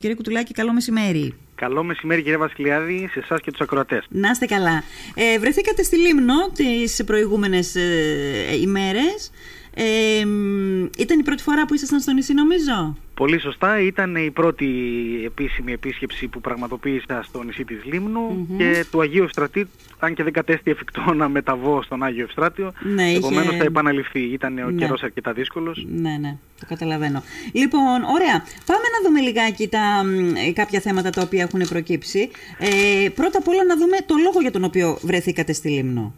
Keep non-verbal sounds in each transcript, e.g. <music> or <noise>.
Κύριε Κουτουλάκη, καλό μεσημέρι. Καλό μεσημέρι κύριε Βασιλιάδη, σε εσάς και τους ακροατές. Να είστε καλά. Ε, βρεθήκατε στη Λίμνο τις προηγούμενες ε, ημέρες. Ε, ήταν η πρώτη φορά που ήσασταν στο νησί νομίζω; Πολύ σωστά. Ήταν η πρώτη επίσημη επίσκεψη που πραγματοποίησα στο νησί της λιμνου και του Αγίου Ευστρατή, αν και δεν κατέστη εφικτό να μεταβώ στον Άγιο Ευστράτιο. Ναι, Επομένως είχε- θα επαναληφθεί. Ήταν ο Ναι. καιρός αρκετά δύσκολος. Ναι, ναι, το καταλαβαίνω. Λοιπόν, ωραία. Πάμε να δούμε λιγάκι τα, μ, ε, κάποια θέματα τα οποία έχουν προκύψει. Ε, πρώτα απ' όλα να δούμε το λόγο για τον οποίο βρεθήκατε στη Λίμνο.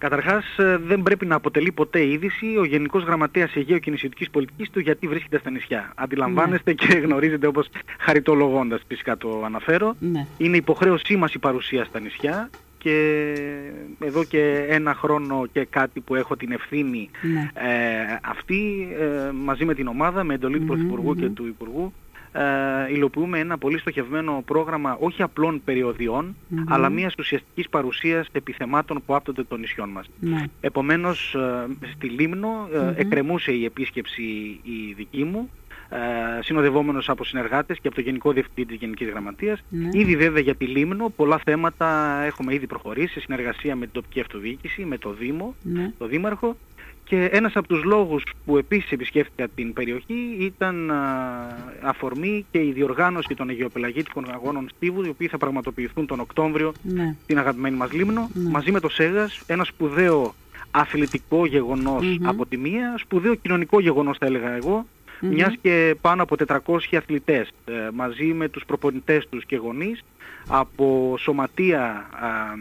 Καταρχάς ε, δεν πρέπει να αποτελεί ποτέ είδηση ο Γενικός Γραμματέας Αιγαίου και Νησιωτικής Πολιτικής του γιατί βρίσκεται στα νησιά. Αντιλαμβάνεστε και γνωρίζετε όπως χαριτολογώντας φυσικά το αναφέρω. Ναι. Είναι υποχρέωσή μας η παρουσία στα νησιά και εδώ και ένα χρόνο και κάτι που έχω την ευθύνη Ναι. ε, αυτή ε, μαζί με την ομάδα, με εντολή του Πρωθυπουργού και του Υπουργού ε, υλοποιούμε ένα πολύ στοχευμένο πρόγραμμα όχι απλών περιοδιών αλλά μιας ουσιαστικής παρουσίας επιθεμάτων που άπτονται των νησιών μας. Ναι. Επομένως ε, στη Λίμνο ε, εκκρεμούσε η επίσκεψη η δική μου ε, συνοδευόμενος από συνεργάτες και από το Γενικό Διευθυντή της Γενικής Γραμματείας. Ναι. Ήδη βέβαια για τη Λίμνο πολλά θέματα έχουμε ήδη προχωρήσει σε συνεργασία με την τοπική αυτοδιοίκηση, με το Δήμο, Ναι. το Δήμαρχο και ένας από τους λόγους που επίσης επισκέφθηκα την περιοχή ήταν α, αφορμή και η διοργάνωση των Αιγαιοπελαγίτικων Αγώνων Στίβου οι οποίοι θα πραγματοποιηθούν τον Οκτώβριο Ναι. στην αγαπημένη μας Λίμνο, Ναι. μαζί με το ΣΕΓΑΣ, ένα σπουδαίο αθλητικό γεγονός από τη μία, σπουδαίο κοινωνικό γεγονός θα έλεγα εγώ, μιας και πάνω από 400 αθλητές ε, μαζί με τους προπονητές τους και γονείς από σωματεία α, μ,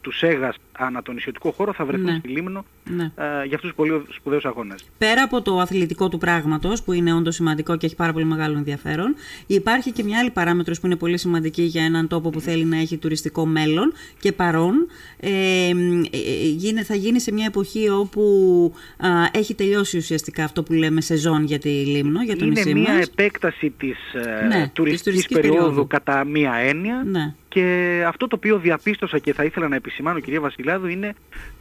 του ΣΕΓΑΣ ανά τον νησιωτικό χώρο θα βρεθούν Ναι. στη Λίμνο Ναι. ε, για αυτούς τους πολύ σπουδαίους αγώνες. Πέρα από το αθλητικό του πράγματος, που είναι όντως σημαντικό και έχει πάρα πολύ μεγάλο ενδιαφέρον, υπάρχει και μια άλλη παράμετρος που είναι πολύ σημαντική για έναν τόπο που θέλει να έχει τουριστικό μέλλον και παρόν. Ε, ε, ε, γίνε- θα γίνει σε μια εποχή όπου α, έχει τελειώσει ουσιαστικά αυτό που λέμε σεζόν για τη Λίμνο, για το Είναι νησί μια μας. επέκταση της ε, Ναι, της τουριστικής τουριστικής περίοδου, περίοδου. κατά μία έννοια Ναι. Και αυτό το οποίο διαπίστωσα και θα ήθελα να επισημάνω κυρία Βασιλάδου είναι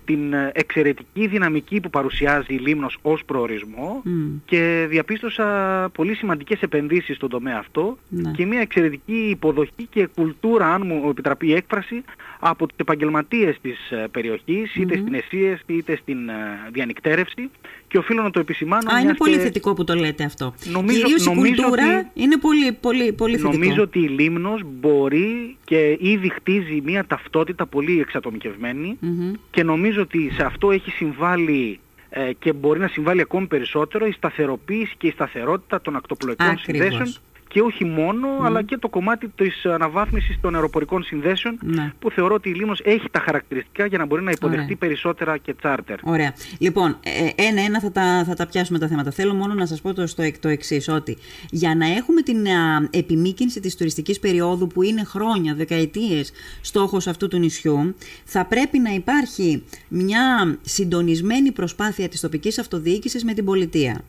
την ε, εξαιρετική δυναμική που παρουσιάζει η Λίμνος ως προορισμό Μμ. και διαπίστωσα πολύ σημαντικές επενδύσεις στον τομέα αυτό Ναι. και μια εξαιρετική υποδοχή και κουλτούρα, αν μου επιτραπεί η έκφραση, από τους επαγγελματίες της ε, περιοχής, είτε στην Εσίες είτε στην ε, διανυκτέρευση και οφείλω να το επισημάνω Α, είναι μιας πολύ και θετικό που το λέτε αυτό. Νομίζω- Κυρίως η νομίζω κουλτούρα ότι- είναι πολύ, πολύ, πολύ θετικό. Νομίζω ότι η Λίμνος μπορεί και ήδη χτίζει μια ταυτότητα πολύ εξατομικευμένη Μμμ. και νομίζω ότι σε αυτό έχει συμβάλει ε, και μπορεί να συμβάλλει ακόμη περισσότερο η σταθεροποίηση και η σταθερότητα των ακτοπλοϊκών Ακριβώς. συνδέσεων και όχι μόνο, αλλά και το κομμάτι της αναβάθμισης των αεροπορικών συνδέσεων Ναι. που θεωρώ ότι η Λίμνος έχει τα χαρακτηριστικά για να μπορεί να υποδεχτεί Ωραία. περισσότερα και τσάρτερ. Ωραία. Λοιπόν, ε, ένα-ένα θα τα, θα τα πιάσουμε τα θέματα. Θέλω μόνο να σας πω το, στο, το εξής ότι για να έχουμε την α, επιμήκυνση της τουριστικής περίοδου που είναι χρόνια, δεκαετίες στόχος αυτού του νησιού, θα πρέπει να υπάρχει μια συντονισμένη προσπάθεια της τοπικής αυτοδιοίκησης με την πολιτεία.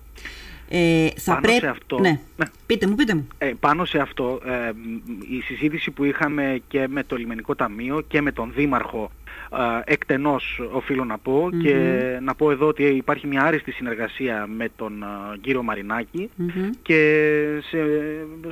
Ε, θα Πάνω πρέπει... σε αυτό- Ναι. Ναι. Πείτε μου, πείτε μου. Ε, πάνω σε αυτό, ε, μ, η συζήτηση που είχαμε και με το Λιμενικό Ταμείο και με τον Δήμαρχο ε, εκτενώς οφείλω να πω και να πω εδώ ότι υπάρχει μια άριστη συνεργασία με τον ε, κύριο Μαρινάκη Μμμ. και, σε,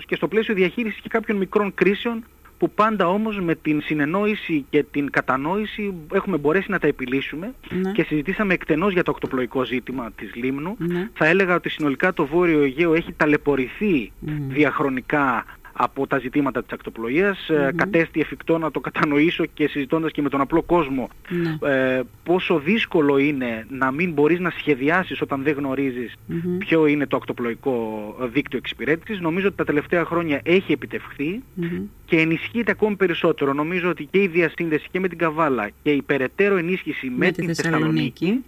και στο πλαίσιο διαχείρισης και κάποιων μικρών κρίσεων που πάντα όμως με την συνεννόηση και την κατανόηση έχουμε μπορέσει να τα επιλύσουμε Ναι. και συζητήσαμε εκτενώς για το οκτωπλοϊκό ζήτημα της Λίμνου. Ναι. Θα έλεγα ότι συνολικά το Βόρειο Αιγαίο έχει ταλαιπωρηθεί διαχρονικά από τα ζητήματα της ακτοπλοείας. Ε, Κατέστη εφικτό να το κατανοήσω και συζητώντας και με τον απλό κόσμο Ναι. ε, πόσο δύσκολο είναι να μην μπορείς να σχεδιάσεις όταν δεν γνωρίζεις ποιο είναι το ακτοπλοϊκό δίκτυο εξυπηρέτησης. Νομίζω ότι τα τελευταία χρόνια έχει επιτευχθεί Μμμ. και ενισχύεται ακόμη περισσότερο. Νομίζω ότι και η διασύνδεση και με την Καβάλα και η περαιτέρω ενίσχυση με, Με τη την Θεσσαλονίκη. Θεσσαλονίκη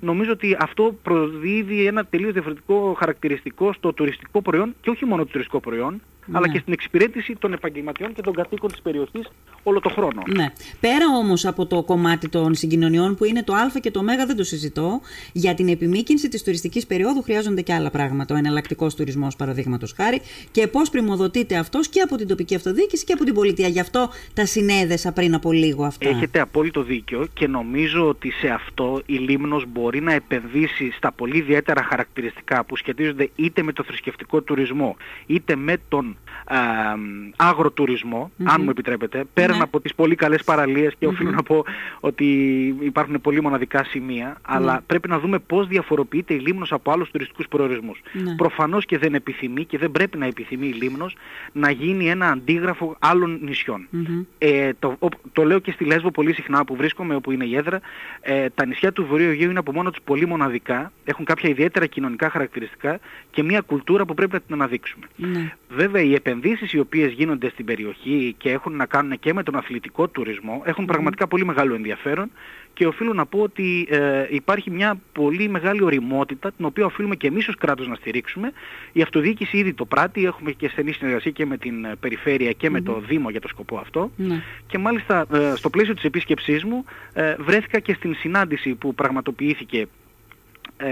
νομίζω ότι αυτό προδίδει ένα τελείως διαφορετικό χαρακτηριστικό στο τουριστικό προϊόν και όχι μόνο το τουριστικό προϊόν αλλά Ναι. και στην εξυπηρέτηση των επαγγελματιών και των κατοίκων της περιοχής όλο το χρόνο. Ναι. Πέρα όμως από το κομμάτι των συγκοινωνιών που είναι το Α και το Μ, δεν το συζητώ. Για την επιμήκυνση της τουριστικής περίοδου χρειάζονται και άλλα πράγματα. Ο εναλλακτικός τουρισμός, παραδείγματος χάρη, και πώς πρημοδοτείται αυτός και από την τοπική αυτοδιοίκηση και από την πολιτεία. Γι' αυτό τα συνέδεσα πριν από λίγο αυτά. Έχετε απόλυτο δίκιο και νομίζω ότι σε αυτό η Λίμνος μπορεί να επενδύσει στα πολύ ιδιαίτερα χαρακτηριστικά που σχετίζονται είτε με το θρησκευτικό τουρισμό είτε με τον αγροτουρισμό, αν μου επιτρέπετε, πέραν ναι. από τις πολύ καλές παραλίες και οφείλω να πω ότι υπάρχουν πολύ μοναδικά σημεία, αλλά ναι. πρέπει να δούμε πώς διαφοροποιείται η Λίμνος από άλλους τουριστικούς προορισμούς. Ναι. Προφανώς και δεν επιθυμεί και δεν πρέπει να επιθυμεί η Λίμνος να γίνει ένα αντίγραφο άλλων Ε, το, το λέω και στη Λέσβο πολύ συχνά που βρίσκομαι, όπου είναι η έδρα, ε, τα νησιά του Βορείου Αιγαίου είναι από μόνο τους πολύ μοναδικά, έχουν κάποια ιδιαίτερα κοινωνικά χαρακτηριστικά και μια κουλτούρα που πρέπει να την αναδείξουμε. Ναι. Βέβαια οι επενδύσεις οι οποίες γίνονται στην περιοχή και έχουν να κάνουν και με τον αθλητικό τουρισμό έχουν πραγματικά πολύ μεγάλο ενδιαφέρον και οφείλω να πω ότι ε, υπάρχει μια πολύ μεγάλη οριμότητα την οποία οφείλουμε και εμείς ως κράτος να στηρίξουμε. Η αυτοδιοίκηση ήδη το πράττει, έχουμε και στενή συνεργασία και με την ε, περιφέρεια και με το Δήμο για το σκοπό αυτό. Ναι. Και μάλιστα ε, στο πλαίσιο της επίσκεψής μου ε, βρέθηκα και στην συνάντηση που πραγματοποιήθηκε ε,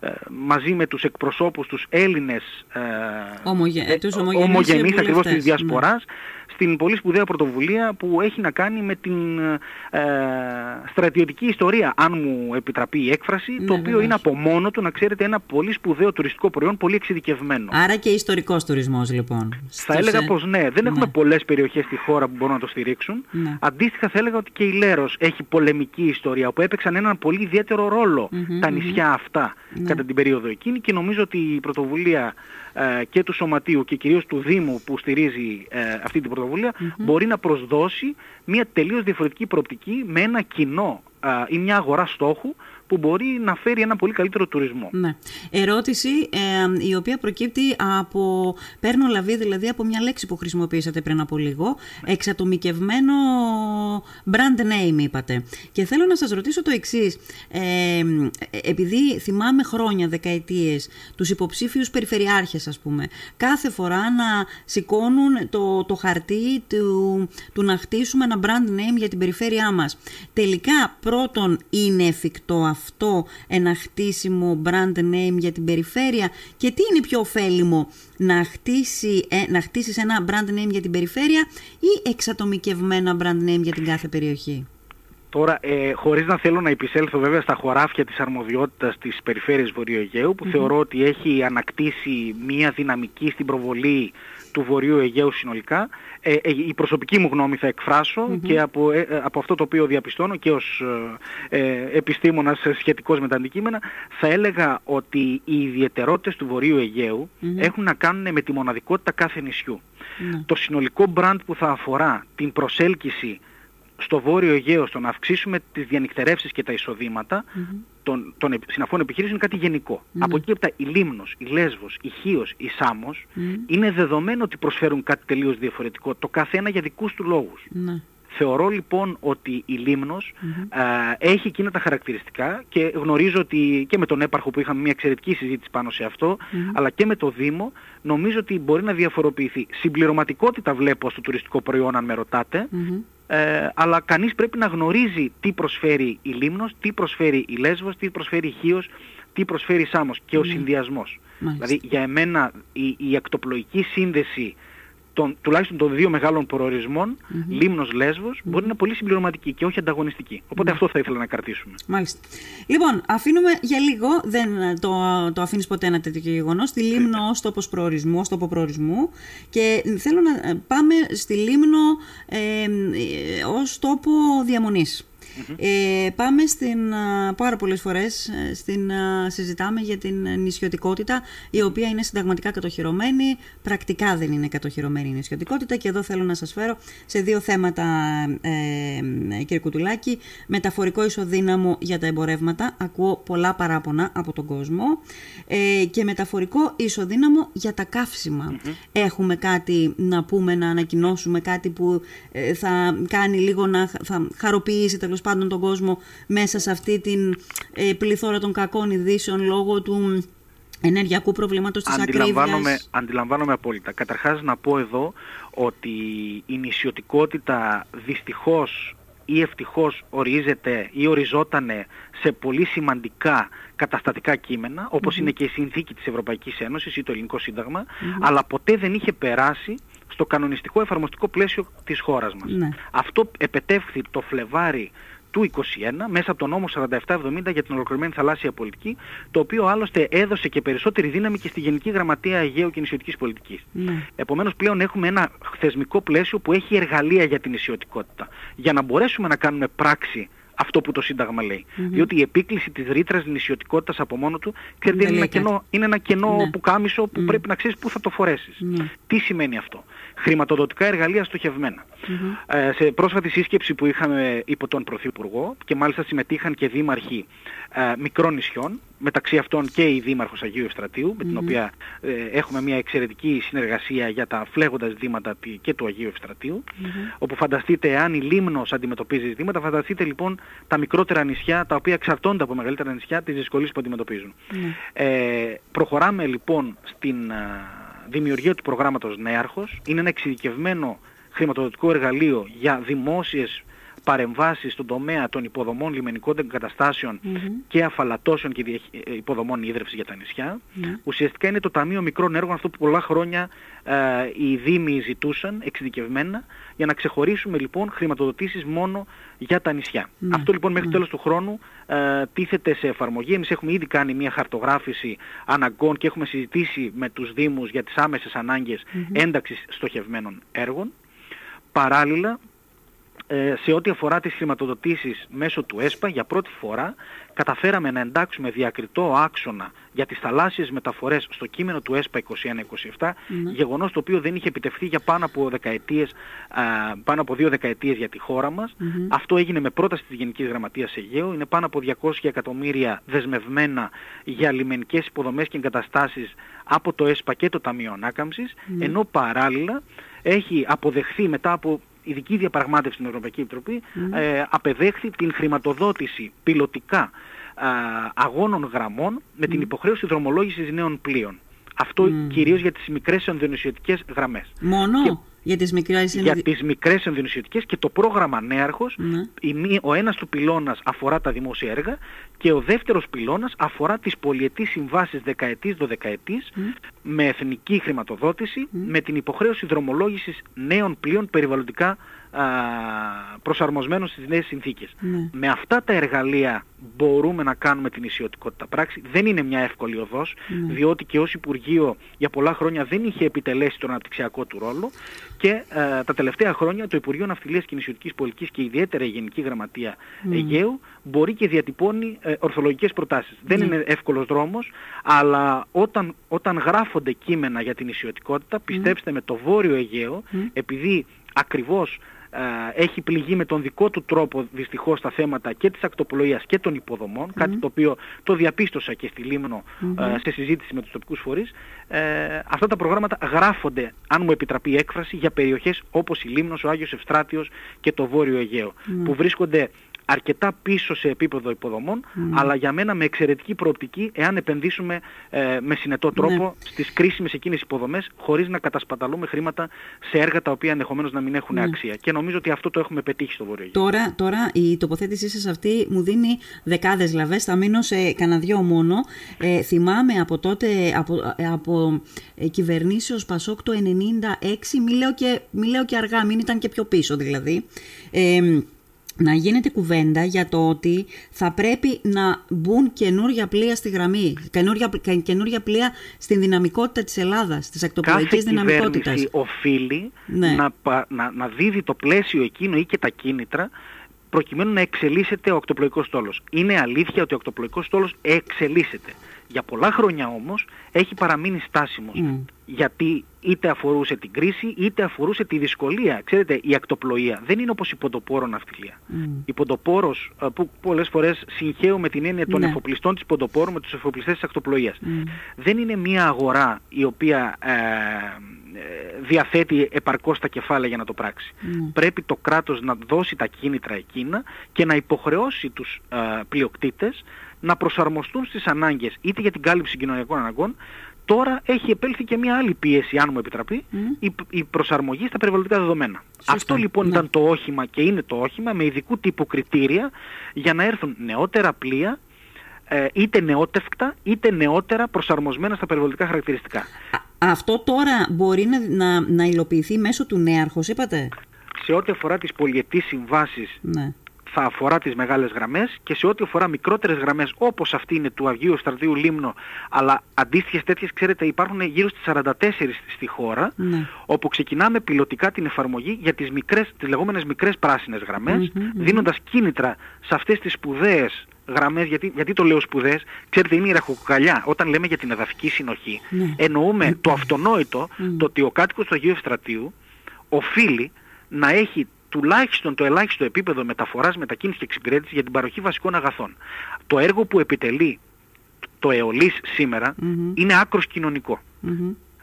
ε, μαζί με τους εκπροσώπους τους Έλληνες ε, Ομογε... ε, τους ομογενείς ακριβώς της ναι. διασποράς στην πολύ σπουδαία πρωτοβουλία που έχει να κάνει με την ε, στρατιωτική ιστορία, αν μου επιτραπεί η έκφραση, ναι, το οποίο είναι από μόνο του, να ξέρετε, ένα πολύ σπουδαίο τουριστικό προϊόν, πολύ εξειδικευμένο. Άρα και ιστορικός τουρισμός, λοιπόν. Θα έλεγα πως ναι, δεν έχουμε ναι. πολλές περιοχές στη χώρα που μπορούν να το στηρίξουν. Ναι. Αντίστοιχα θα έλεγα ότι και η Λέρος έχει πολεμική ιστορία, που έπαιξαν έναν πολύ ιδιαίτερο τα νησιά αυτά κατά την περίοδο εκείνη και νομίζω ότι η πρωτοβουλία ε, και του Σωματείου και κυρίως του Δήμου που στηρίζει ε, αυτή την πρωτοβουλία μπορεί να προσδώσει μια τελείως διαφορετική προοπτική με ένα κοινό ε, ή μια αγορά στόχου που μπορεί να φέρει ένα πολύ καλύτερο τουρισμό. Ναι. Ερώτηση ε, η οποία προκύπτει από, παίρνω λαβή δηλαδή από μια λέξη που χρησιμοποίησατε πριν από λίγο, εξατομικευμένο brand name είπατε. Και θέλω να σας ρωτήσω το εξής, ε, επειδή θυμάμαι χρόνια, δεκαετίες, τους υποψήφιους περιφερειάρχες ας πούμε, κάθε φορά να σηκώνουν το, το χαρτί του, του να χτίσουμε ένα brand name για την περιφέρειά μας. Τελικά πρώτον είναι εφικτό αυτό ένα χτίσιμο brand name για την περιφέρεια και τι είναι πιο ωφέλιμο να, χτίσει, ε, να χτίσεις ένα brand name για την περιφέρεια ή εξατομικευμένα brand name για την κάθε περιοχή; Τώρα, ε, χωρίς να θέλω να επισέλθω βέβαια στα χωράφια της αρμοδιότητας της περιφέρειας Βορείου που θεωρώ ότι έχει ανακτήσει μία δυναμική στην προβολή του Βορείου Αιγαίου συνολικά. Ε, ε, η προσωπική μου γνώμη θα εκφρασω και από, ε, από αυτό το οποίο διαπιστώνω και ως ε, επιστήμονας σχετικός με τα αντικείμενα θα έλεγα ότι οι ιδιαιτερότητες του Βορείου έχουν να κάνουν με τη μοναδικότητα κάθε νησιού. Ναι. Το συνολικό μπραντ που θα αφορά την προσέλκυση στο Βόρειο Αιγαίο στο να αυξήσουμε τις διανυκτερεύσεις και τα εισοδήματα των, των συναφών επιχειρήσεων είναι κάτι γενικό. Mm. Από εκεί έπειτα η Λίμνος, η Λέσβος, η Χίος, η Σάμος είναι δεδομένο ότι προσφέρουν κάτι τελείως διαφορετικό, το καθένα για δικούς του λόγους. Mm. Θεωρώ λοιπόν ότι η Λίμνος έχει εκείνα τα χαρακτηριστικά και γνωρίζω ότι και με τον έπαρχο που είχαμε μια εξαιρετική συζήτηση πάνω σε αυτό, αλλά και με το Δήμο, νομίζω ότι μπορεί να διαφοροποιηθεί. Συμπληρωματικότητα βλέπω στο τουριστικό προϊόν αν με ρωτατε ε, αλλά κανείς πρέπει να γνωρίζει τι προσφέρει η Λίμνος, τι προσφέρει η Λέσβος, τι προσφέρει η Χίος, τι προσφέρει η Σάμος και ο mm. συνδυασμός. Δηλαδή για εμένα η, η ακτοπλοϊκή σύνδεση των, τουλάχιστον των δύο μεγάλων προορισμών, mm-hmm. Λίμνος Λέσβος, μπορεί να είναι πολύ συμπληρωματική και όχι ανταγωνιστική. Οπότε αυτό θα ήθελα να κρατήσουμε. Μάλιστα. Λοιπόν, αφήνουμε για λίγο, δεν το, το αφήνεις ποτέ ένα τέτοιο γεγονός, στη Λίμνο ως τόπος προορισμού, ως τόπο προορισμού και θέλω να πάμε στη Λίμνο ε, ε, ως τόπο διαμονής. Ε, πάμε στην, πάρα πολλές φορές ε, στην, συζητάμε για την νησιωτικότητα η οποία είναι συνταγματικά κατοχυρωμένη, πρακτικά δεν είναι κατοχυρωμένη η νησιωτικότητα και εδώ θέλω να σας φέρω σε δύο θέματα ε, κύριε Κουτουλάκη, μεταφορικό ισοδύναμο για τα εμπορεύματα, ακούω πολλά παράπονα από τον κόσμο. Ε, και μεταφορικό ισοδύναμο για τα καύσιμα. Έχουμε κάτι να πούμε, να ανακοινώσουμε, κάτι που ε, θα κάνει λίγο να θα χαροποιήσει τέλος πάντων τον κόσμο μέσα σε αυτή την ε, πληθώρα των κακών ειδήσεων λόγω του ενεργειακού προβλήματος της ακρίβειας. Αντιλαμβάνομαι απόλυτα. Καταρχάς να πω εδώ ότι η νησιωτικότητα δυστυχώς ή ευτυχώς ορίζεται ή οριζότανε σε πολύ σημαντικά καταστατικά κείμενα, είναι και η συνθήκη της Ευρωπαϊκής Ένωσης ή το Ελληνικό αλλά ποτέ δεν είχε περάσει στο κανονιστικό εφαρμοστικό πλαίσιο της χώρας μας. Ναι. Αυτό επετεύχθη το Φλεβάρι του 2021 μέσα από τον νόμο 4770 για την ολοκληρωμένη θαλάσσια πολιτική, το οποίο άλλωστε έδωσε και περισσότερη δύναμη και στη Γενική Γραμματεία Αιγαίου και Νησιωτικής Πολιτικής. Ναι. Επομένως πλέον έχουμε ένα θεσμικό πλαίσιο που έχει εργαλεία για την νησιωτικότητα. Για να μπορέσουμε να κάνουμε πράξη αυτό που το Σύνταγμα λέει. Mm-hmm. Διότι η επίκληση της ρήτρας νησιωτικότητας από μόνο του ξέρετε, είναι, ένα κενό, είναι ένα κενό ναι. που κάμισο που mm. πρέπει να ξέρεις πού θα το φορέσεις. Ναι. Τι σημαίνει αυτό. Χρηματοδοτικά εργαλεία στοχευμένα. Mm-hmm. Ε, σε πρόσφατη σύσκεψη που είχαμε υπό τον Πρωθυπουργό και μάλιστα συμμετείχαν και δήμαρχοι ε, μικρών νησιών, μεταξύ αυτών και η Δήμαρχος Αγίου Ευστρατείου, με την οποία ε, έχουμε μια εξαιρετική συνεργασία για τα φλέγοντας ζητήματα και του Αγίου Ευστρατείου, όπου φανταστείτε αν η Λίμνος αντιμετωπίζει ζητήματα, φανταστείτε λοιπόν τα μικρότερα νησιά, τα οποία εξαρτώνται από μεγαλύτερα νησιά, τις δυσκολίες που αντιμετωπίζουν. Ε, προχωράμε λοιπόν στην δημιουργία του προγράμματος Νέαρχος. Είναι ένα εξειδικευμένο χρηματοδοτικό εργαλείο για δημόσιες παρεμβάσεις στον τομέα των υποδομών λιμενικών εγκαταστάσεων και αφαλατώσεων και ε, υποδομών ίδρυυσης για τα νησιά. Ναι. Ουσιαστικά είναι το Ταμείο Μικρών Έργων, αυτό που πολλά χρόνια ε, οι Δήμοι ζητούσαν εξειδικευμένα, για να ξεχωρίσουμε λοιπόν χρηματοδοτήσεις μόνο για τα νησιά. Ναι. Αυτό λοιπόν μέχρι ναι. τέλος του χρόνου ε, τίθεται σε εφαρμογή. Εμείς έχουμε ήδη κάνει μια χαρτογράφηση αναγκών και έχουμε συζητήσει με τους Δήμους για τις άμεσες ανάγκες ένταξης στοχευμένων έργων. Παράλληλα, ε, σε ό,τι αφορά τις χρηματοδοτήσεις μέσω του ΕΣΠΑ, για πρώτη φορά καταφέραμε να εντάξουμε διακριτό άξονα για τις θαλάσσιες μεταφορές στο κείμενο του ΕΣΠΑ 21-27, mm γεγονός το οποίο δεν είχε επιτευχθεί για πάνω από, δεκαετίες, πάνω από δύο δεκαετίες για τη χώρα μας. Αυτό έγινε με πρόταση της Γενικής Γραμματείας Αιγαίου, είναι πάνω από 200 εκατομμύρια δεσμευμένα για λιμενικές υποδομές και εγκαταστάσεις από το ΕΣΠΑ και το Ταμείο Ανάκαμψης, ενώ παράλληλα έχει αποδεχθεί μετά από ειδική διαπραγμάτευση στην Ευρωπαϊκή Επιτροπή ε, απεδέχθη την χρηματοδότηση πιλωτικά αγώνων γραμμών με την υποχρέωση δρομολόγησης νέων πλοίων. Αυτό κυρίως για τις μικρές ενδονησιωτικές γραμμές. Μόνο; Για τις μικρές, για τις μικρές και το πρόγραμμα Νέαρχος, ναι. ο ένας του πυλώνας αφορά τα δημόσια έργα και ο δεύτερος πυλώνας αφορά τις πολιετής συμβάσεις δεκαετής, δωδεκαετής με εθνική χρηματοδότηση με την υποχρέωση δρομολόγησης νέων πλοίων περιβαλλοντικά προσαρμοσμένων στις νέες συνθήκες. Ναι. Με αυτά τα εργαλεία μπορούμε να κάνουμε την ισιωτικότητα πράξη. Δεν είναι μια εύκολη οδός, ναι. διότι και ως Υπουργείο για πολλά χρόνια δεν είχε επιτελέσει τον αναπτυξιακό του ρόλο και ε, τα τελευταία χρόνια το Υπουργείο Ναυτιλίας και Νησιωτικής Πολιτικής και ιδιαίτερα η Γενική Γραμματεία ναι. Αιγαίου μπορεί και διατυπώνει ε, ορθολογικές προτάσεις. Δεν είναι εύκολος δρόμος, αλλά όταν, όταν γράφονται κείμενα για την ισιωτικότητα, πιστέψτε με το Βόρειο Αιγαίο, επειδή ακριβώς έχει πληγεί με τον δικό του τρόπο δυστυχώς τα θέματα και της ακτοπλοείας και των υποδομών, κάτι το οποίο το διαπίστωσα και στη Λίμνο σε συζήτηση με τους τοπικούς φορείς, ε, αυτά τα προγράμματα γράφονται, αν μου επιτραπεί η έκφραση, για περιοχές όπως η Λίμνος, ο Άγιος Ευστράτιος και το Βόρειο Αιγαίο, που βρίσκονται αρκετά πίσω σε επίπεδο υποδομών, αλλά για μένα με εξαιρετική προοπτική εάν επενδύσουμε ε, με συνετό τρόπο ναι. στις κρίσιμες εκείνες υποδομές χωρίς να κατασπαταλούμε χρήματα σε έργα τα οποία ενδεχομένως να μην έχουν ναι. αξία. Και νομίζω ότι αυτό το έχουμε πετύχει στο Βόρειο Τώρα, τώρα η τοποθέτησή σας αυτή μου δίνει δεκάδες λαβές, θα μείνω σε κανένα δυο μόνο. Ε, θυμάμαι από τότε, από, από ε, κυβερνήσεως Πασόκ το 96, μη λέω, και, μη λέω και αργά, μην ήταν και πιο πίσω δηλαδή. Ε, να γίνεται κουβέντα για το ότι θα πρέπει να μπουν καινούργια πλοία στη γραμμή, καινούργια, καινούργια πλοία στην δυναμικότητα της Ελλάδας, της ακτοπλοϊκής δυναμικότητας. Κάθε οφείλει ναι. να, να, να δίδει το πλαίσιο εκείνο ή και τα κίνητρα προκειμένου να εξελίσσεται ο ακτοπλοϊκός στόλος. Είναι αλήθεια ότι ο ακτοπλοϊκός στόλος εξελίσσεται. Για πολλά χρόνια όμως έχει παραμείνει στάσιμος. Γιατί είτε αφορούσε την κρίση είτε αφορούσε τη δυσκολία. Ξέρετε, η ακτοπλοεία δεν είναι όπως η ποντοπόρο ναυτιλία. Mm. Η ποντοπόρος ε, που πολλές φορές συγχαίουμε την έννοια των ναι. εφοπλιστών της ποντοπόρου με τους εφοπλιστές της ακτοπλοείας. Δεν είναι μια αγορά η οποία ε, ε, διαθέτει επαρκώς τα κεφάλαια για να το πράξει. Πρέπει το κράτος να δώσει τα κίνητρα εκείνα και να υποχρεώσει τους ε, πλειοκτήτες να προσαρμοστούν στις ανάγκες είτε για την κάλυψη κοινωνικών αναγκών Τώρα έχει επέλθει και μια άλλη πίεση, αν μου επιτραπεί, η, η προσαρμογή στα περιβαλλοντικά δεδομένα. Αυτό λοιπόν ναι. ήταν το όχημα και είναι το όχημα με ειδικού τύπου κριτήρια για να έρθουν νεότερα πλοία, ε, είτε νεότευκτα είτε νεότερα προσαρμοσμένα στα περιβαλλοντικά χαρακτηριστικά. Αυτό τώρα μπορεί να, να, να υλοποιηθεί μέσω του νέαρχος, είπατε; Σε ό,τι αφορά τις πολιετής συμβάσεις, ναι θα αφορά τις μεγάλες γραμμές και σε ό,τι αφορά μικρότερες γραμμές όπως αυτή είναι του Αγίου Στρατίου Λίμνο αλλά αντίστοιχες τέτοιες ξέρετε υπάρχουν γύρω στις 44 στη χώρα ναι. όπου ξεκινάμε πιλωτικά την εφαρμογή για τις, μικρές, τις λεγόμενες μικρές πράσινες δίνοντας κίνητρα σε αυτές τις σπουδαίες γραμμές, γιατί, γιατί το λέω σπουδές, ξέρετε είναι η ραχοκοκαλιά. Όταν λέμε για την εδαφική συνοχή, ναι. εννοούμε το αυτονόητο, το ότι ο κάτοικος του Αγίου Ευστρατείου οφείλει να έχει τουλάχιστον το ελάχιστο επίπεδο μεταφοράς, μετακίνησης και εξυπηρέτησης για την παροχή βασικών αγαθών. Το έργο που επιτελεί το αιωλής σήμερα είναι άκρος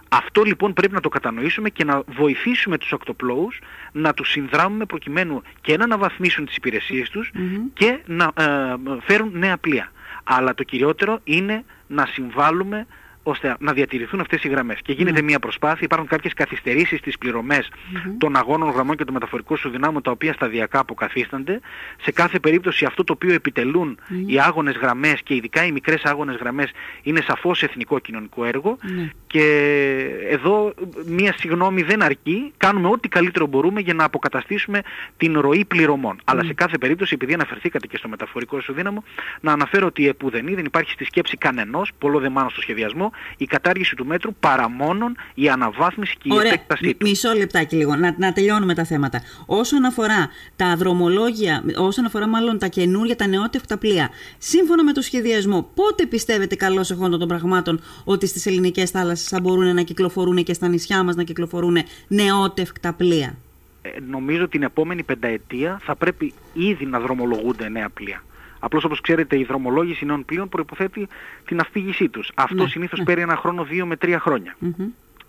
Αυτό λοιπόν πρέπει να το κατανοήσουμε και να βοηθήσουμε τους ακτοπλώους να τους συνδράμουμε προκειμένου και να αναβαθμίσουν τις υπηρεσίες τους και να ε, φέρουν νέα πλοία. Αλλά το κυριότερο είναι να συμβάλλουμε ώστε να διατηρηθούν αυτές οι γραμμές. Και γίνεται ναι. μια προσπάθεια, υπάρχουν κάποιες καθυστερήσεις στις πληρωμές των αγώνων γραμμών και των μεταφορικών σου δυνάμων τα οποία σταδιακά αποκαθίστανται. Σε κάθε περίπτωση αυτό το οποίο επιτελούν οι άγονες γραμμές και ειδικά οι μικρές άγονες γραμμές είναι σαφώς εθνικό κοινωνικό έργο ναι. και εδώ μια συγγνώμη δεν αρκεί, κάνουμε ό,τι καλύτερο μπορούμε για να αποκαταστήσουμε την ροή πληρωμών. Αλλά σε κάθε περίπτωση, επειδή αναφερθήκατε και στο μεταφορικό σου δύναμο, να αναφέρω ότι επουδενή δεν υπάρχει στη σκέψη κανενός, πολλό δε μάλλον στο σχεδιασμό, η κατάργηση του μέτρου παρά μόνον η αναβάθμιση και η Ωραία. επέκτασή του. Μισό λεπτάκι λίγο, να, να τελειώνουμε τα θέματα. Όσον αφορά τα δρομολόγια, όσον αφορά μάλλον τα καινούργια, τα νεότευκτα πλοία, σύμφωνα με το σχεδιασμό, πότε πιστεύετε καλώς εχόντων των πραγμάτων ότι στις ελληνικές θάλασσες θα μπορούν να κυκλοφορούν και στα νησιά μας να κυκλοφορούν νεότευκτα πλοία; Ε, νομίζω την επόμενη πενταετία θα πρέπει ήδη να δρομολογούνται νέα πλοία. Απλώς όπως ξέρετε η δρομολόγηση νέων πλοίων προϋποθέτει την αφήγησή τους. Αυτό ναι, συνήθως ναι. παίρνει ένα χρόνο δύο με τρία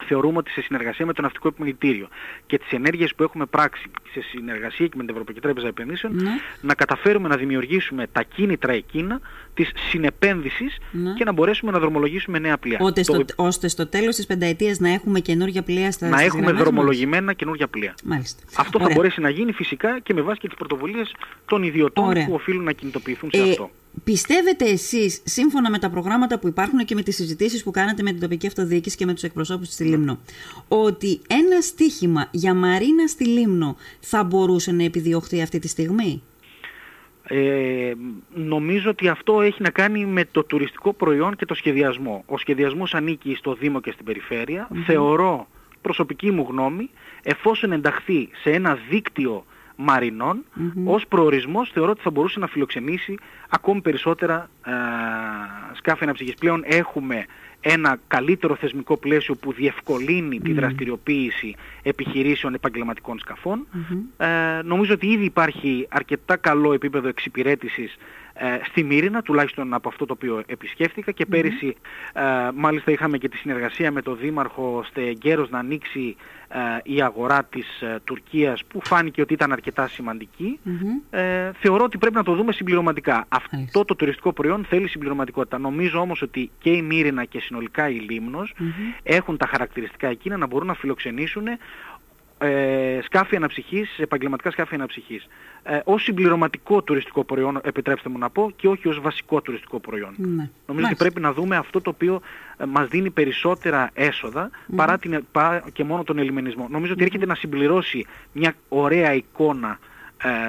θεωρούμε ότι σε συνεργασία με το Ναυτικό Επιμελητήριο και τις ενέργειες που έχουμε πράξει σε συνεργασία και με την Ευρωπαϊκή Τράπεζα Επενδύσεων ναι. να καταφέρουμε να δημιουργήσουμε τα κίνητρα εκείνα της συνεπένδυσης ναι. και να μπορέσουμε να δρομολογήσουμε νέα πλοία. Ώστε, στο, ώστε στο τέλος της πενταετίας να έχουμε καινούργια πλοία στα Να έχουμε δρομολογημένα μας; καινούργια πλοία. Μάλιστα. Αυτό Ωραία. θα μπορέσει να γίνει φυσικά και με βάση και τις πρωτοβουλίες των ιδιωτών Ωραία. που οφείλουν να κινητοποιηθούν σε ε, αυτό. Πιστεύετε εσείς, σύμφωνα με τα προγράμματα που υπάρχουν και με τις συζητήσεις που κάνατε με την τοπική αυτοδιοίκηση και με τους εκπροσώπους στη Λίμνο, ότι ένα στίχημα για μαρίνα στη Λίμνο θα μπορούσε να επιδιωχθεί αυτή τη στιγμή; Ε, νομίζω ότι αυτό έχει να κάνει με το τουριστικό προϊόν και το σχεδιασμό. Ο σχεδιασμός ανήκει στο Δήμο και στην περιφερεια Θεωρώ, προσωπική μου γνώμη, εφόσον ενταχθεί σε ένα δίκτυο μαρινών, mm-hmm. ως προορισμός θεωρώ ότι θα μπορούσε να φιλοξενήσει ακόμη περισσότερα ε, σκάφη αναψυχής. Πλέον έχουμε ένα καλύτερο θεσμικό πλαίσιο που διευκολύνει τη δραστηριοποίηση επιχειρήσεων επαγγελματικών σκαφών. Ε, νομίζω ότι ήδη υπάρχει αρκετά καλό επίπεδο εξυπηρέτησης ε, στη Μύρινα, τουλάχιστον από αυτό το οποίο επισκέφθηκα και πέρυσι ε, μάλιστα είχαμε και τη συνεργασία με τον Δήμαρχο ώστε εγκαίρως να ανοίξει ε, η αγορά της ε, Τουρκίας που φάνηκε ότι ήταν αρκετά ε, θεωρώ ότι πρέπει να το δούμε συμπληρωματικά. Αυτό το τουριστικό προϊόν θέλει συμπληρωματικότητα. Νομίζω όμως ότι και η Μύρινα και συνολικά η Λίμνος έχουν τα χαρακτηριστικά εκείνα να μπορούν να φιλοξενήσουν ε, σκάφη αναψυχής, επαγγελματικά σκάφη αναψυχής. Ε, ως συμπληρωματικό τουριστικό προϊόν, επιτρέψτε μου να πω, και όχι ως βασικό τουριστικό προϊόν. Ναι. Νομίζω ότι πρέπει να δούμε αυτό το οποίο ε, μας δίνει περισσότερα έσοδα παρά, την, παρά και μόνο τον ελιμενισμό. Νομίζω ότι έρχεται να συμπληρώσει μια ωραία εικόνα ε,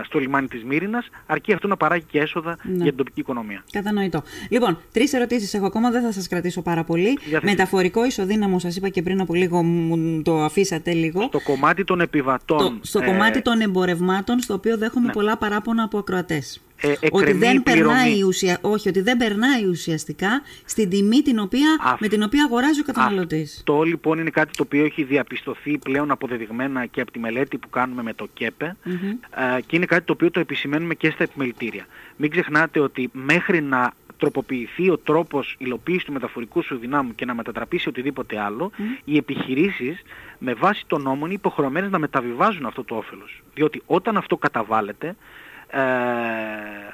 στο λιμάνι της Μύρινας, αρκεί αυτό να παράγει και έσοδα ναι. για την τοπική οικονομία. Κατανοητό. Λοιπόν, τρεις ερωτήσεις έχω ακόμα, δεν θα σας κρατήσω πάρα πολύ. Μεταφορικό ισοδύναμο, σας είπα και πριν από λίγο, μου το αφήσατε λίγο. Στο κομμάτι των επιβατών. Το, στο ε... κομμάτι των εμπορευμάτων, στο οποίο δέχομαι ναι. πολλά παράπονα από ακροατές. Ε, ότι δεν περνάει ουσια... όχι, ότι δεν περνάει ουσιαστικά στην τιμή την οποία... με την οποία αγοράζει ο καταναλωτής. Αυτό λοιπόν είναι κάτι το οποίο έχει διαπιστωθεί πλέον αποδεδειγμένα και από τη μελέτη που κάνουμε με το ΚΕΠΕ mm-hmm. και είναι κάτι το οποίο το επισημαίνουμε και στα επιμελητήρια. Μην ξεχνάτε ότι μέχρι να τροποποιηθεί ο τρόπος υλοποίησης του μεταφορικού σου δυνάμου και να μετατραπεί σε οτιδήποτε άλλο, οι επιχειρήσεις με βάση τον νόμο είναι υποχρεωμένες να μεταβιβάζουν αυτό το όφελος. Διότι όταν αυτό καταβάλλεται, ε,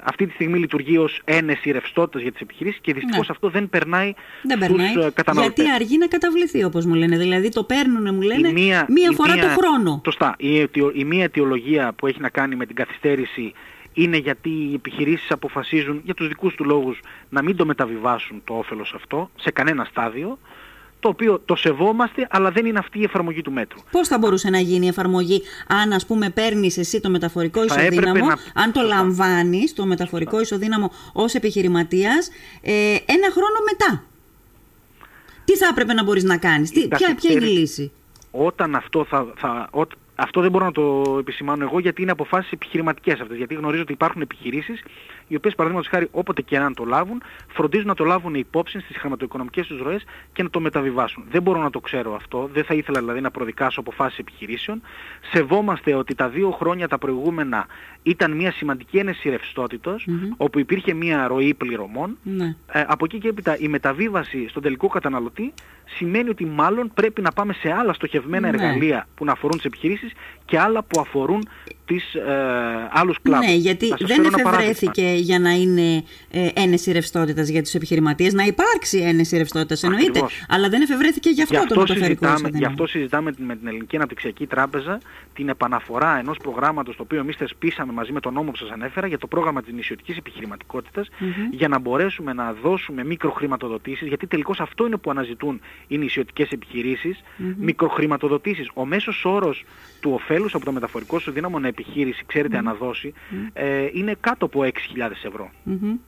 αυτή τη στιγμή λειτουργεί ως ένεση ρευστότητας για τις επιχειρήσεις και δυστυχώς ναι. αυτό δεν περνάει δεν στους περνάει, καταναλωτές. Γιατί αργεί να καταβληθεί όπως μου λένε. Δηλαδή το παίρνουν μου λένε μία, μία φορά μία, το χρόνο. Σωστά. Η, η μία αιτιολογία που έχει να κάνει με την καθυστέρηση είναι γιατί οι επιχειρήσεις αποφασίζουν για τους δικούς του λόγους να μην το μεταβιβάσουν το όφελος αυτό σε κανένα στάδιο το οποίο το σεβόμαστε, αλλά δεν είναι αυτή η εφαρμογή του μέτρου. Πώς θα μπορούσε να γίνει η εφαρμογή, αν ας πούμε παίρνεις εσύ το μεταφορικό ισοδύναμο, αν το λαμβάνεις το μεταφορικό ισοδύναμο ως επιχειρηματίας, ε, ένα χρόνο μετά; Τι θα έπρεπε να μπορείς να κάνεις, ποια, ποια είναι η λύση; Όταν αυτό θα, θα, αυτό δεν μπορώ να το επισημάνω εγώ γιατί είναι αποφάσεις επιχειρηματικές αυτές. Γιατί γνωρίζω ότι υπάρχουν επιχειρήσεις οι οποίες παραδείγματος χάρη όποτε και αν το λάβουν φροντίζουν να το λάβουν υπόψη στις χρηματοοικονομικές τους ροές και να το μεταβιβάσουν. Δεν μπορώ να το ξέρω αυτό. Δεν θα ήθελα δηλαδή να προδικάσω αποφάσεις επιχειρήσεων. Σεβόμαστε ότι τα δύο χρόνια τα προηγούμενα ήταν μια σημαντική ένεση ρευστότητος όπου υπήρχε μια ροή πληρωμών. Ναι. Ε, από εκεί και έπειτα η μεταβίβαση στον τελικό καταναλωτή σημαίνει ότι μάλλον πρέπει να πάμε σε άλλα στοχευμένα ναι. εργαλεία που να αφορούν τις επιχειρήσεις και άλλα που αφορούν τις ε, άλλους κλάδους. Ναι, γιατί δεν εφευρέθηκε για να είναι ε, ένεση ρευστότητας για τους επιχειρηματίες, να υπάρξει ένεση ρευστότητας εννοείται, αλλά δεν εφευρέθηκε γι' αυτό, το μεταφερικό συζητάμε, Γι' αυτό συζητάμε με την Ελληνική Αναπτυξιακή Τράπεζα την επαναφορά ενός προγράμματος το οποίο εμείς θεσπίσαμε μαζί με τον νόμο που σας ανέφερα για το πρόγραμμα της νησιωτικής επιχειρηματικότητας για να μπορέσουμε να δώσουμε μικροχρηματοδοτήσεις γιατί τελικώς αυτό είναι που αναζητούν οι νησιωτικές επιχειρήσεις, mm-hmm. μικροχρηματοδοτήσεις. Ο μέσος όρος του ωφέλους από το μεταφορικό σου δύναμο να επιχείρηση, ξέρετε, αναδώσει, ε, είναι κάτω από 6.000 ευρώ.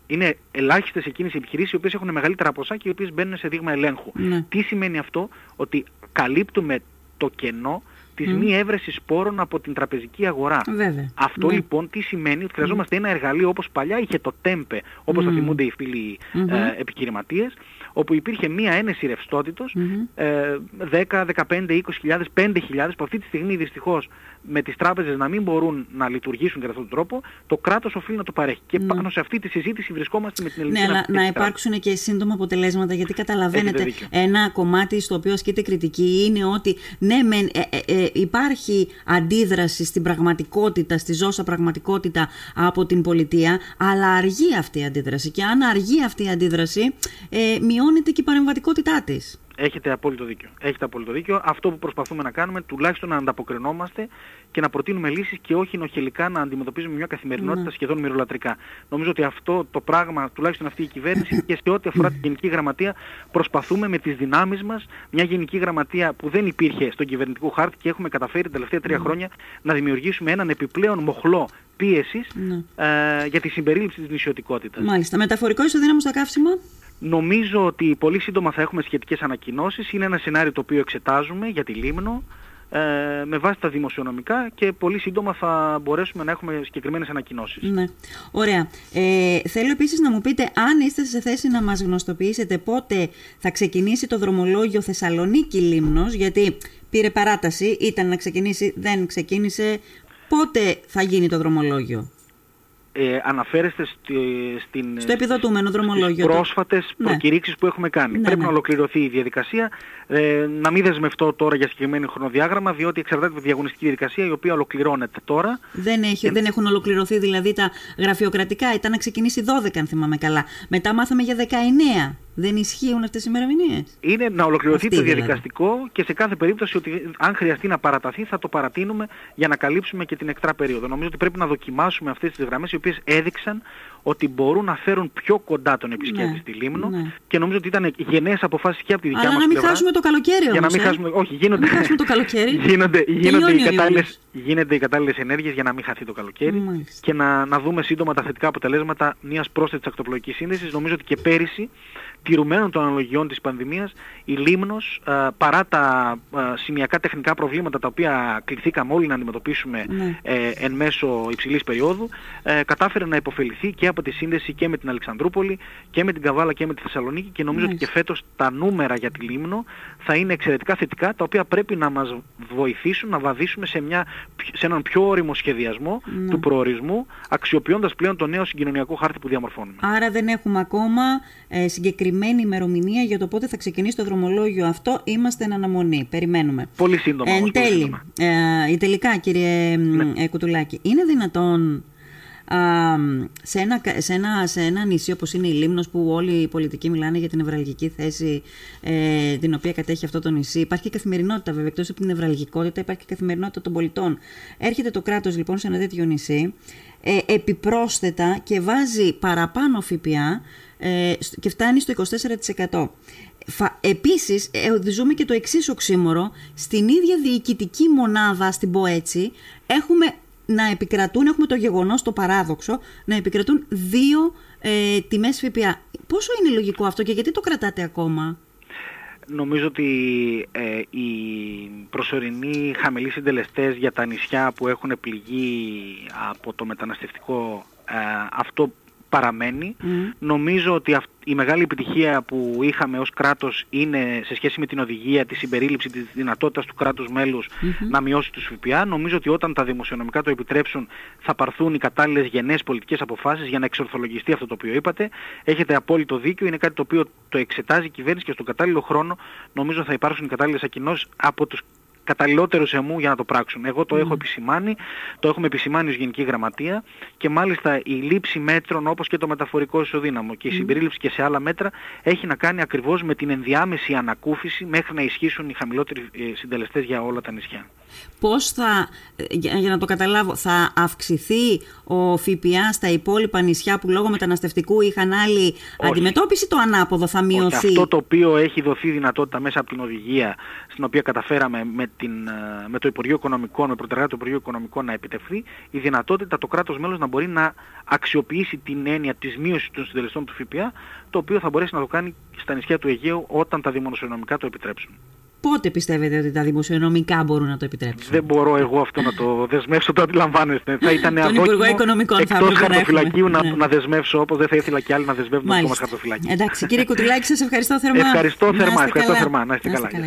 Είναι ελάχιστες εκείνες οι επιχειρήσεις οι οποίες έχουν μεγαλύτερα ποσά και οι οποίες μπαίνουν σε δείγμα ελέγχου. Ναι. Τι σημαίνει αυτό, ότι καλύπτουμε το κενό της mm. μη έβρεσης πόρων από την τραπεζική αγορά. Βέβαια. Αυτό ναι. λοιπόν τι σημαίνει ότι χρειαζόμαστε ένα εργαλείο όπως παλιά είχε το ΤΕΜΠΕ, όπως mm. θα θυμούνται οι φίλοι ε, επιχειρηματίες, όπου υπήρχε μία ένεση ρευστότητος, ε, 10, 15, 20.000, 5.000 που αυτή τη στιγμή δυστυχώς με τις τράπεζες να μην μπορούν να λειτουργήσουν κατά αυτόν τον τρόπο, το κράτος οφείλει να το παρέχει. Και ναι. πάνω σε αυτή τη συζήτηση βρισκόμαστε με την ελληνική Ναι, αλλά να υπάρξουν και σύντομα αποτελέσματα, γιατί καταλαβαίνετε ένα κομμάτι στο οποίο ασκείται κριτική είναι ότι ναι, μεν, ε, ε, ε, υπάρχει αντίδραση στην πραγματικότητα, στη ζώσα πραγματικότητα από την πολιτεία, αλλά αργεί αυτή η αντίδραση. Και αν αργεί αυτή η αντίδραση, ε, μειώνεται και η παρεμβατικότητά της. Έχετε απόλυτο δίκιο. Έχετε απόλυτο δίκιο. Αυτό που προσπαθούμε να κάνουμε τουλάχιστον να ανταποκρινόμαστε και να προτείνουμε λύσεις και όχι νοχελικά να αντιμετωπίζουμε μια καθημερινότητα ναι. σχεδόν μυρολατρικά. Νομίζω ότι αυτό το πράγμα, τουλάχιστον αυτή η κυβέρνηση και σε ό,τι αφορά την Γενική Γραμματεία, προσπαθούμε με τις δυνάμεις μας, μια Γενική Γραμματεία που δεν υπήρχε στον κυβερνητικό χάρτη και έχουμε καταφέρει τα τελευταία τρία ναι. χρόνια να δημιουργήσουμε έναν επιπλέον μοχλό πίεσης ναι. ε, για τη συμπερίληψη της νησιωτικότητας. Μάλιστα. Μεταφορικό ισοδύναμος στα καύσιμα. Νομίζω ότι πολύ σύντομα θα έχουμε σχετικές ανακοινώσεις. Είναι ένα σενάριο το οποίο εξετάζουμε για τη Λίμνο ε, με βάση τα δημοσιονομικά και πολύ σύντομα θα μπορέσουμε να έχουμε συγκεκριμένες ανακοινώσεις. Ναι. Ωραία. Ε, θέλω επίσης να μου πείτε αν είστε σε θέση να μας γνωστοποιήσετε πότε θα ξεκινήσει το δρομολόγιο Θεσσαλονίκη Λίμνος, γιατί πήρε παράταση, ήταν να ξεκινήσει, δεν ξεκίνησε. Πότε θα γίνει το δρομολόγιο; Ε, αναφέρεστε στη, στην, στο επιδοτούμενο δρομολόγιο. Στις πρόσφατες ναι. προκηρύξεις που έχουμε κάνει. Ναι, Πρέπει ναι. να ολοκληρωθεί η διαδικασία. Ε, να μην δεσμευτώ τώρα για συγκεκριμένο χρονοδιάγραμμα, διότι εξαρτάται από τη διαγωνιστική διαδικασία η οποία ολοκληρώνεται τώρα. Δεν, έχει, δεν έχουν ολοκληρωθεί δηλαδή τα γραφειοκρατικά. Ήταν να ξεκινήσει 12, αν θυμάμαι καλά. Μετά μάθαμε για 19. Δεν ισχύουν αυτές οι ημερομηνίες. Είναι να ολοκληρωθεί το δηλαδή. διαδικαστικό και σε κάθε περίπτωση ότι αν χρειαστεί να παραταθεί θα το παρατείνουμε για να καλύψουμε και την εκτρά περίοδο. Νομίζω ότι πρέπει να δοκιμάσουμε αυτές τις γραμμές οι οποίες έδειξαν ότι μπορούν να φέρουν πιο κοντά τον επισκέπτη ναι, στη Λίμνο ναι. και νομίζω ότι ήταν γενναίες αποφάσεις και από τη δικιά Αλλά μας να μην πλευρά. χάσουμε το καλοκαίρι όμως, Για να μην ε; χάσουμε, όχι, γίνονται, να χάσουμε το καλοκαίρι. <laughs> γίνονται, γίνονται, οι κατάλληλες, γίνονται οι κατάλληλες ενέργειες για να μην χαθεί το καλοκαίρι Μάλιστα. και να, να δούμε σύντομα τα θετικά αποτελέσματα μιας πρόσθετης ακτοπλοϊκής σύνδεσης. Νομίζω ότι και πέρυσι τηρουμένων των αναλογιών της πανδημίας, η Λίμνος, ε, παρά τα ε, σημειακά τεχνικά προβλήματα τα οποία κληθήκαμε όλοι να αντιμετωπίσουμε ναι. ε, εν μέσω υψηλής περίοδου, κατάφερε να υποφεληθεί και από τη σύνδεση και με την Αλεξανδρούπολη και με την Καβάλα και με τη Θεσσαλονίκη και νομίζω ότι και φέτος τα νούμερα για τη Λίμνο θα είναι εξαιρετικά θετικά, τα οποία πρέπει να μας βοηθήσουν να βαδίσουμε σε, μια, σε έναν πιο όριμο σχεδιασμό ναι. του προορισμού, αξιοποιώντας πλέον το νέο συγκοινωνιακό χάρτη που διαμορφώνουμε. Άρα δεν έχουμε ακόμα ε, συγκεκριμένη ημερομηνία για το πότε θα ξεκινήσει το δρομολόγιο αυτό. Είμαστε εν αναμονή. Περιμένουμε. Πολύ σύντομα. Εν τέλει, ε, τελικά κύριε ναι. Ε, Κουτουλάκη, είναι δυνατόν σε, ένα, σε, ένα, σε ένα νησί όπως είναι η Λίμνος που όλοι οι πολιτικοί μιλάνε για την ευραλγική θέση ε, την οποία κατέχει αυτό το νησί. Υπάρχει και καθημερινότητα βέβαια, εκτός από την ευραλγικότητα υπάρχει και καθημερινότητα των πολιτών. Έρχεται το κράτος λοιπόν σε ένα τέτοιο νησί ε, επιπρόσθετα και βάζει παραπάνω ΦΠΑ ε, και φτάνει στο 24%. Επίσης, ε, ζούμε και το εξής οξύμορο. Στην ίδια διοικητική μονάδα, στην πω έτσι, έχουμε να επικρατούν, έχουμε το γεγονός, το παράδοξο, να επικρατούν δύο ε, τιμές ΦΠΑ. Πόσο είναι λογικό αυτό και γιατί το κρατάτε ακόμα; Νομίζω ότι ε, οι προσωρινοί χαμηλοί συντελεστές για τα νησιά που έχουν πληγεί από το μεταναστευτικό ε, αυτό παραμένει. Νομίζω ότι η μεγάλη επιτυχία που είχαμε ως κράτος είναι σε σχέση με την οδηγία, τη συμπερίληψη της δυνατότητας του κράτους να μειώσει τους ΦΠΑ. Νομίζω ότι όταν τα δημοσιονομικά το επιτρέψουν θα πάρθουν οι κατάλληλες γενναίες πολιτικές αποφάσεις για να εξορθολογιστεί αυτό το οποίο είπατε. Έχετε απόλυτο δίκιο, είναι κάτι το οποίο το εξετάζει η κυβέρνηση και στον κατάλληλο χρόνο νομίζω θα υπάρξουν οι κατάλληλες ακοινώσεις από τους καταλληλότερους εμού για να το πράξουν. Εγώ το έχω επισημάνει, το έχουμε επισημάνει ως Γενική Γραμματεία και μάλιστα η λήψη μέτρων όπως και το μεταφορικό ισοδύναμο και η συμπερίληψη και σε άλλα μέτρα έχει να κάνει ακριβώς με την ενδιάμεση ανακούφιση μέχρι να ισχύσουν οι χαμηλότεροι ε, συντελεστές για όλα τα νησιά. Πώς θα, για, να το καταλάβω, θα αυξηθεί ο ΦΠΑ στα υπόλοιπα νησιά που λόγω μεταναστευτικού είχαν άλλη αντιμετώπιση, το ανάποδο θα μειωθεί. Όχι, αυτό το οποίο έχει δοθεί δυνατότητα μέσα από την οδηγία, στην οποία καταφέραμε με, την, με το Υπουργείο Οικονομικών, με προτεραιότητα του Υπουργείου Οικονομικών να επιτευχθεί, η δυνατότητα το κράτος μέλος να μπορεί να αξιοποιήσει την έννοια της μείωσης των συντελεστών του ΦΠΑ, το οποίο θα μπορέσει να το κάνει στα νησιά του Αιγαίου όταν τα δημοσιονομικά το επιτρέψουν. Πότε πιστεύετε ότι τα δημοσιονομικά μπορούν να το επιτρέψουν; Δεν μπορώ εγώ αυτό να το δεσμεύσω, το αντιλαμβάνεστε. Θα ήταν Τον Υπουργό Οικονομικών εκτός χαρτοφυλακίου να, ναι. να δεσμεύσω όπως δεν θα ήθελα και άλλοι να δεσμεύουν ακόμα χαρτοφυλακίου. Εντάξει κύριε Κουτουλάκη σας ευχαριστώ θερμά. Ευχαριστώ θερμά, ευχαριστώ θερμά. Να είστε καλά. καλά